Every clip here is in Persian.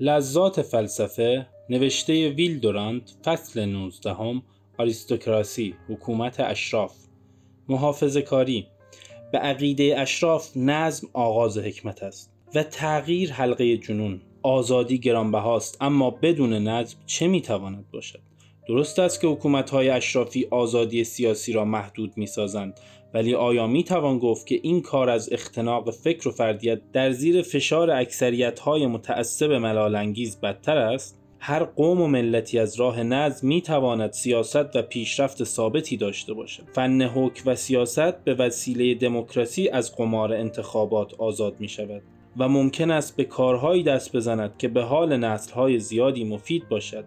لذات فلسفه نوشته ویل فصل 19 هم آریستوکراسی حکومت اشراف. محافظه کاری به عقیده اشراف نظم آغاز حکمت است و تغییر حلقه جنون. آزادی گرانبهاست اما بدون نظم چه می‌تواند باشد؟ درست است که حکومت های اشرافی آزادی سیاسی را محدود می سازند ولی آیا می توان گفت که این کار از اختناق فکر و فردیت در زیر فشار اکثریت های متعصب ملالانگیز بدتر است؟ هر قوم و ملتی از راه نظم می تواند سیاست و پیشرفت ثابتی داشته باشد. فن حکم و سیاست به وسیله دموکراسی از قمار انتخابات آزاد می شود و ممکن است به کارهایی دست بزند که به حال نسلهای زیادی مفید باشد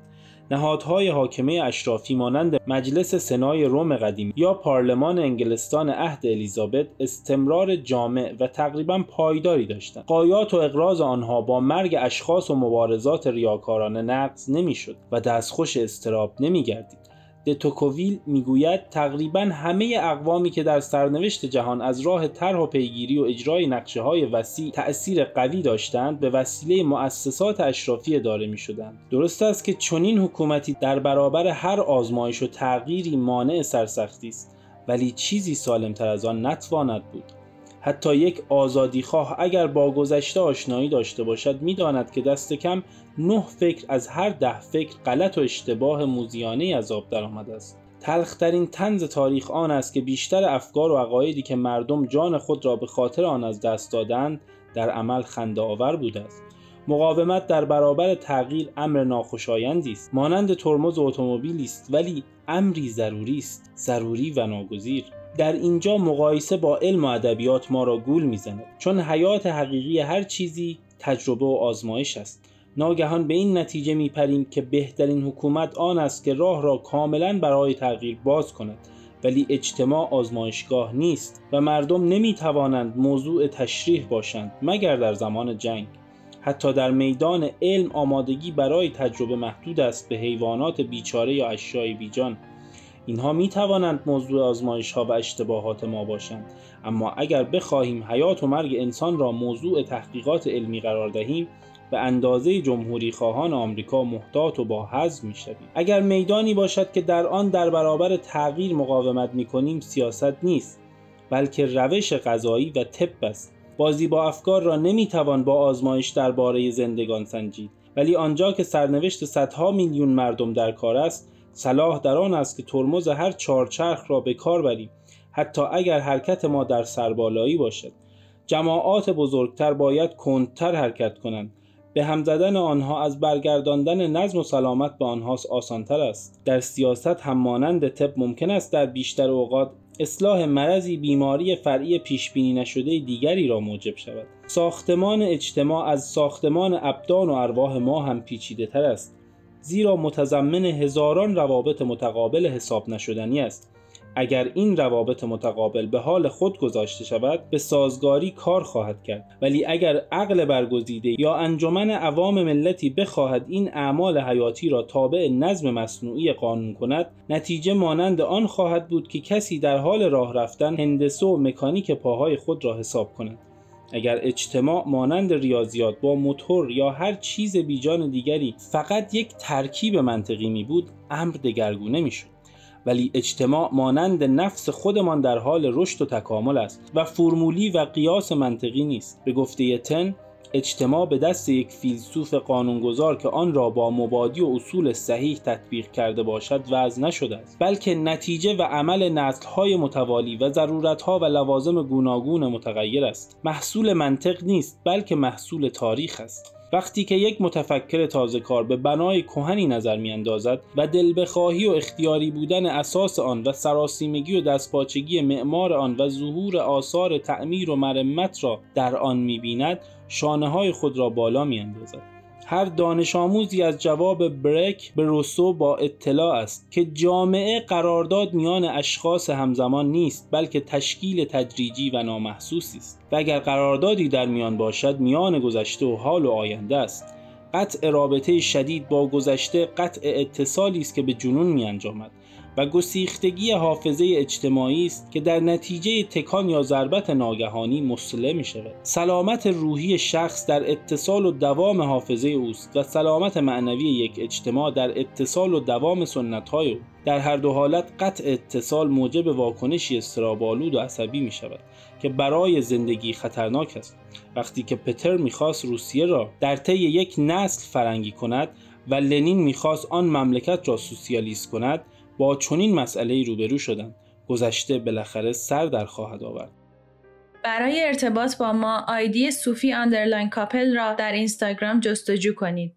نهادهای حاکمه اشرافی مانند مجلس سنای روم قدیم یا پارلمان انگلستان عهد الیزابت استمرار جامع و تقریبا پایداری داشتند. قایات و اقراض آنها با مرگ اشخاص و مبارزات ریاکارانه نقض نمی‌شد و دستخوش استراب نمیگردید. دتوکوویل می‌گوید تقریبا همه اقوامی که در سرنوشت جهان از راه طرح و پیگیری و اجرای نقشه های وسیع تأثیر قوی داشتند به وسیله مؤسسات اشرافی اداره می شدند. درست است که چنین حکومتی در برابر هر آزمایش و تغییری مانع سرسختی است ولی چیزی سالمتر از آن نتواند بود حتی یک آزادیخواه اگر با گذشته آشنایی داشته باشد می‌داند که دست کم نه فکر از هر ده فکر غلط و اشتباه موزیانه از آب درآمده است. تلخترین تنز تاریخ آن است که بیشتر افکار و عقایدی که مردم جان خود را به خاطر آن از دست دادند در عمل خنده آور بوده است. مقاومت در برابر تغییر امر ناخوشایندی است. مانند ترمز اتومبیلی است ولی امری ضروری است ضروری و ناگزیر. در اینجا مقایسه با علم و ادبیات ما را گول می‌زند. چون حیات حقیقی هر چیزی تجربه و آزمایش است. ناگهان به این نتیجه میپریم که بهترین حکومت آن است که راه را کاملا برای تغییر باز کند. ولی اجتماع آزمایشگاه نیست و مردم نمی توانند موضوع تشریح باشند مگر در زمان جنگ. حتی در میدان علم آمادگی برای تجربه محدود است به حیوانات بیچاره یا اشیای بیجان. اینها می توانند موضوع آزمایش ها و اشتباهات ما باشند. اما اگر بخواهیم حیات و مرگ انسان را موضوع تحقیقات علمی قرار دهیم به اندازه جمهوری خواهان آمریکا محتاط و با حزم می شویم. اگر میدانی باشد که در آن در برابر تغییر مقاومت می کنیم سیاست نیست بلکه روش غذایی و طب است. بازی با افکار را نمی توان با آزمایش درباره زندگان سنجید. ولی آنجا که سرنوشت صدها میلیون مردم در کار است صلاح در آن است که ترمز هر چهارچرخ را به کار بریم حتی اگر حرکت ما در سربالایی باشد. جماعات بزرگتر باید کندتر حرکت کنند. به هم زدن آنها از برگرداندن نظم و سلامت به آنها آسانتر است. در سیاست هم مانند طب ممکن است در بیشتر اوقات اصلاح مرضی بیماری فرعی پیش بینی نشده دیگری را موجب شود. ساختمان اجتماع از ساختمان ابدان و ارواح ما هم پیچیده تر است زیرا متضمن هزاران روابط متقابل حساب نشدنی است. اگر این روابط متقابل به حال خود گذاشته شود به سازگاری کار خواهد کرد. ولی اگر عقل برگزیده یا انجمن عوام ملتی بخواهد این اعمال حیاتی را تابع نظم مصنوعی قانون کند نتیجه مانند آن خواهد بود که کسی در حال راه رفتن هندسه و مکانیک پاهای خود را حساب کند. اگر اجتماع مانند ریاضیات با موتور یا هر چیز بیجان دیگری فقط یک ترکیب منطقی می بود امر دگرگونه می شد ولی اجتماع مانند نفس خودمان در حال رشد و تکامل است و فرمولی و قیاس منطقی نیست. به گفته تن اجتماع به دست یک فیلسوف قانونگذار که آن را با مبادی و اصول صحیح تطبیق کرده باشد وضع نشده است. بلکه نتیجه و عمل نسلهای متوالی و ضرورتها و لوازم گوناگون متغیر است. محصول منطق نیست بلکه محصول تاریخ است. وقتی که یک متفکر تازه کار به بنای کهنی نظر می اندازد و دل بخواهی و اختیاری بودن اساس آن و سراسیمگی و دستپاچگی معمار آن و ظهور آثار تعمیر و مرمت را در آن می بیند شانه های خود را بالا می اندازد. هر دانش آموزی از جواب برک به روسو با اطلاع است که جامعه قرارداد میان اشخاص همزمان نیست بلکه تشکیل تدریجی و نامحسوسی است. و اگر قراردادی در میان باشد میان گذشته و حال و آینده است. قطع رابطه شدید با گذشته قطع اتصالی است که به جنون می انجامد و گسیختگی حافظه اجتماعی است که در نتیجه تکان یا ضربت ناگهانی مسله می شود سلامت روحی شخص در اتصال و دوام حافظه اوست و سلامت معنوی یک اجتماع در اتصال و دوام سنت های او. در هر دو حالت قطع اتصال موجب واکنشی اضطراب‌آلود و عصبی می شود که برای زندگی خطرناک است. وقتی که پتر می‌خواست روسیه را در طی یک نسل فرنگی کند و لنین می‌خواست آن مملکت را سوسیالیست کند با چنین مسئله روبرو شدند. گذشته بالاخره سر در خواهد آورد. برای ارتباط با ما ID صوفی underline کاپل را در اینستاگرام جستجو کنید.